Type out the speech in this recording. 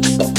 Bye.